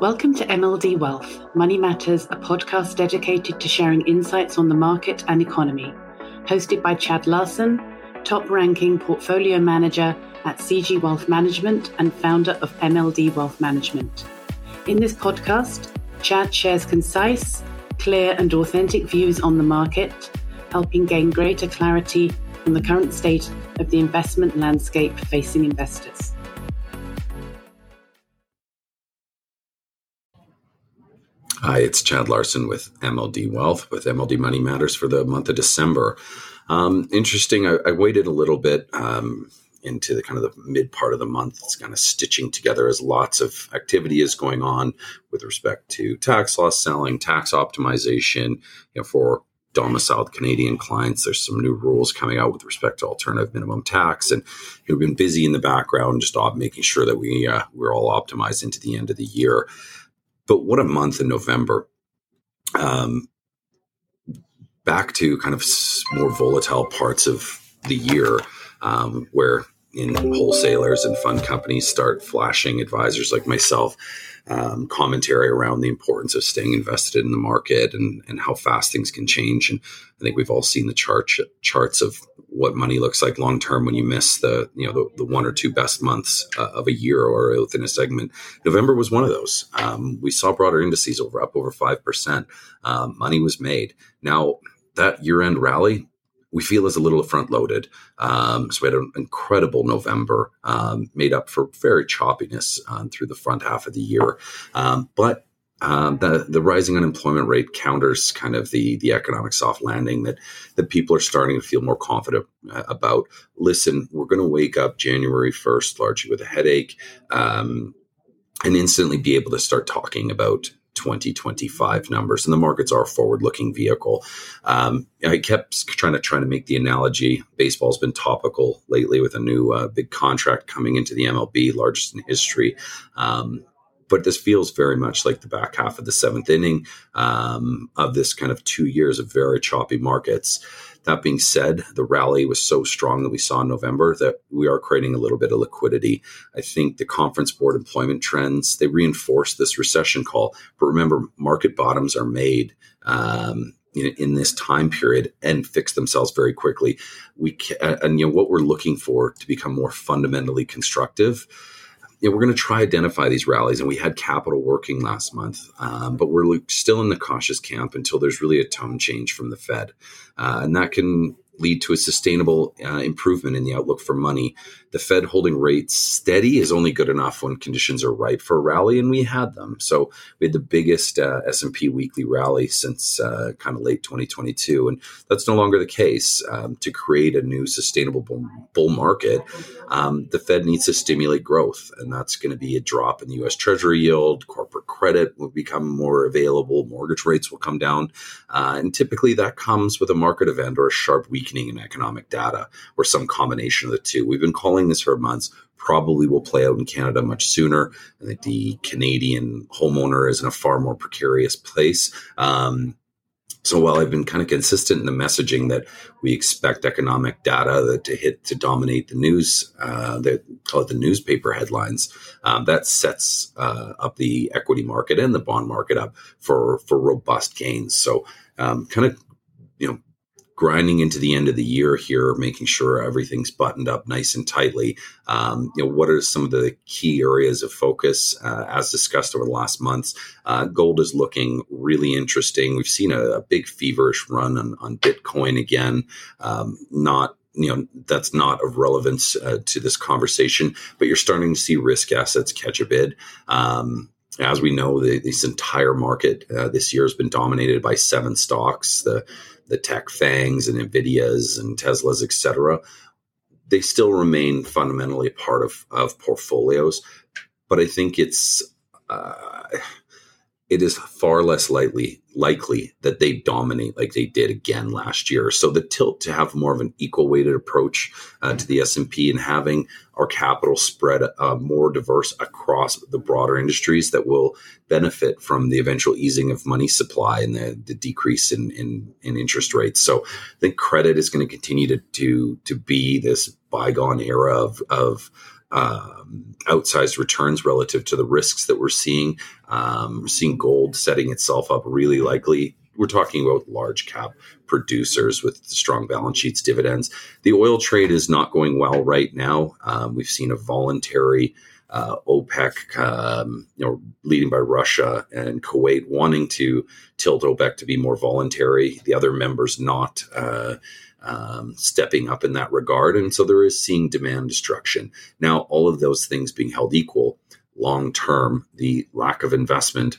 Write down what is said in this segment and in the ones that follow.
Welcome to MLD Wealth, Money Matters, a podcast dedicated to sharing insights on the market and economy. Hosted by Chad Larson, top ranking portfolio manager at CG Wealth Management and founder of MLD Wealth Management. In this podcast, Chad shares concise, clear, and authentic views on the market, helping gain greater clarity on the current state of the investment landscape facing investors. Hi, it's Chad Larson with MLD Wealth with MLD Money Matters for the month of December. Um, interesting. I, I, waited a little bit um, into the kind of the mid part of the month. It's kind of stitching together as lots of activity is going on with respect to tax loss selling, tax optimization. You know, for domiciled Canadian clients, there's some new rules coming out with respect to alternative minimum tax, and we've been busy in the background just making sure that we uh, we're all optimized into the end of the year. But what a month in November. Um, back to kind of more volatile parts of the year um, where in wholesalers and fund companies start flashing advisors like myself um, commentary around the importance of staying invested in the market and, and how fast things can change. And I think we've all seen the chart charts of what money looks like long term when you miss the you know the, the one or two best months uh, of a year or within a segment. November was one of those. Um, we saw broader indices over up over five percent. Um, money was made. Now that year end rally we feel is a little front loaded. Um, so we had an incredible November, um, made up for very choppiness um, through the front half of the year. Um, but um, the the rising unemployment rate counters kind of the the economic soft landing that that people are starting to feel more confident uh, about. Listen, we're going to wake up January first largely with a headache, um, and instantly be able to start talking about 2025 numbers. And the markets are a forward looking vehicle. Um, i kept trying to try to make the analogy baseball's been topical lately with a new uh, big contract coming into the mlb largest in history. Um, but this feels very much like the back half of the seventh inning um, of this kind of two years of very choppy markets that being said, the rally was so strong that we saw in November that we are creating a little bit of liquidity. I think the conference board employment trends they reinforce this recession call. But remember, market bottoms are made. Um, in, in, this time period and fix themselves very quickly. We and you know what we're looking for to become more fundamentally constructive know, we're going to try identify these rallies, and we had capital working last month, um, but we're still in the cautious camp until there's really a tone change from the Fed, uh, and that can lead to a sustainable uh, improvement in the outlook for money. The Fed holding rates steady is only good enough when conditions are ripe for a rally, and we had them. So we had the biggest uh, S&P weekly rally since uh, kind of late 2022, and that's no longer the case. Um, to create a new sustainable bull, bull market, um, the Fed needs to stimulate growth, and that's going to be a drop in the U.S. Treasury yield. Corporate credit will become more available. Mortgage rates will come down, uh, and typically that comes with a market event or a sharp weakening weakening in economic data or some combination of the two. We've been calling this for months. Probably will play out in Canada much sooner. I think the Canadian homeowner is in a far more precarious place. Um, so while I've been kind of consistent in the messaging that we expect economic data to hit to dominate the news, uh, that call it the newspaper headlines, um, that sets uh, up the equity market and the bond market up for for robust gains. So um, kind of you know grinding into the end of the year here, making sure everything's buttoned up nice and tightly. Um, you know, what are some of the key areas of focus uh, as discussed over the last months? Uh, gold is looking really interesting. We've seen a, a big feverish run on, on Bitcoin again. Um, not you know that's not of relevance uh, to this conversation, but you're starting to see risk assets catch a bid. Um, as we know, the, this entire market uh, this year has been dominated by seven stocks. The the tech FAANGs and Nvidias and Teslas, et cetera, they still remain fundamentally a part of, of portfolios. But I think it's uh, it is far less likely likely that they dominate like they did again last year. So the tilt to have more of an equal weighted approach uh, to the S and P and having our capital spread uh, more diverse across the broader industries that will benefit from the eventual easing of money supply and the, the decrease in, in, in interest rates. So I think credit is going to continue to to to be this bygone era of of um, outsized returns relative to the risks that we're seeing. Um, we're seeing gold setting itself up really likely. We're talking about large cap producers with strong balance sheets, dividends. The oil trade is not going well right now. Um, we've seen a voluntary uh, OPEC, um, you know, leading by Russia and Kuwait, wanting to tilt OPEC to be more voluntary. The other members not. Uh, um, stepping up in that regard. And so there is seeing demand destruction. Now, all of those things being held equal, long term, the lack of investment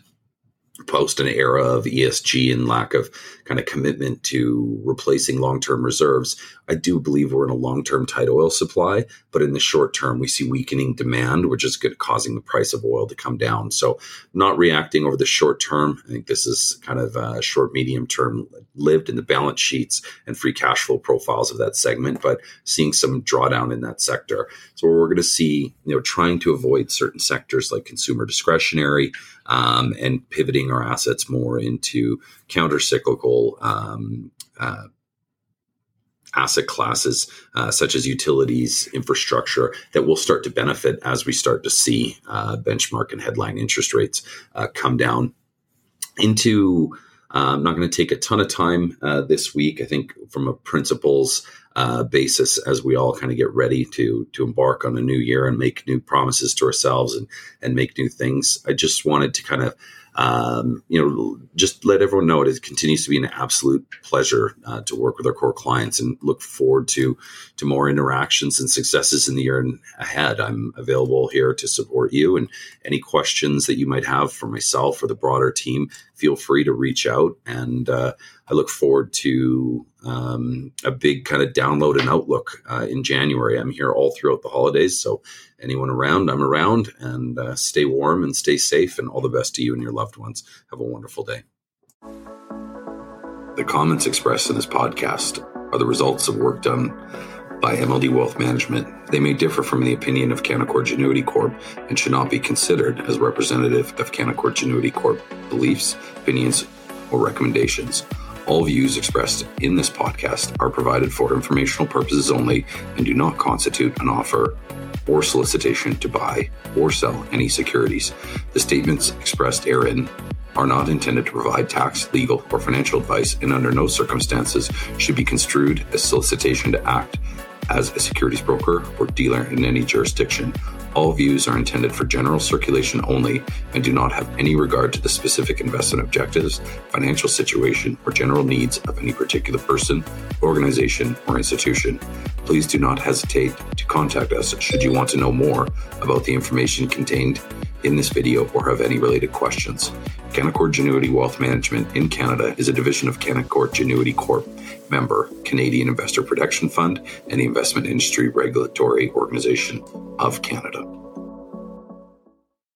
post an era of ESG and lack of kind of commitment to replacing long term reserves, I do believe we're in a long term tight oil supply. But in the short term, we see weakening demand, which is good, causing the price of oil to come down. So, not reacting over the short term. I think this is kind of short, medium term lived in the balance sheets and free cash flow profiles of that segment, but seeing some drawdown in that sector. So, we're going to see, you know, trying to avoid certain sectors like consumer discretionary um, and pivoting our assets more into counter cyclical um, uh, asset classes uh, such as utilities, infrastructure that will start to benefit as we start to see uh, benchmark and headline interest rates uh, come down into. Uh, I'm not going to take a ton of time uh, this week. I think from a principles uh, basis as we all kind of get ready to to embark on a new year and make new promises to ourselves and and make new things. I just wanted to kind of um, you know, just let everyone know it it continues to be an absolute pleasure uh, to work with our core clients and look forward to to more interactions and successes in the year ahead. I'm available here to support you and any questions that you might have for myself or the broader team. Feel free to reach out, and uh, I look forward to um, a big kind of download and outlook uh, in January. I'm here all throughout the holidays, so anyone around, I'm around, and uh, stay warm and stay safe, and all the best to you and your loved ones. Have a wonderful day. The comments expressed in this podcast are the results of work done by MLD Wealth Management. They may differ from the opinion of Canaccord Genuity Corp and should not be considered as representative of Canaccord Genuity Corp beliefs, opinions, or recommendations. All views expressed in this podcast are provided for informational purposes only and do not constitute an offer or solicitation to buy or sell any securities. The statements expressed herein are not intended to provide tax, legal, or financial advice and under no circumstances should be construed as solicitation to act as a securities broker or dealer in any jurisdiction all views are intended for general circulation only and do not have any regard to the specific investment objectives, financial situation, or general needs of any particular person, organization, or institution. Please do not hesitate to contact us should you want to know more about the information contained in this video or have any related questions. Canaccord Genuity Wealth Management in Canada is a division of Canaccord Genuity Corp, member Canadian Investor Protection Fund, and the Investment Industry Regulatory Organization of Canada.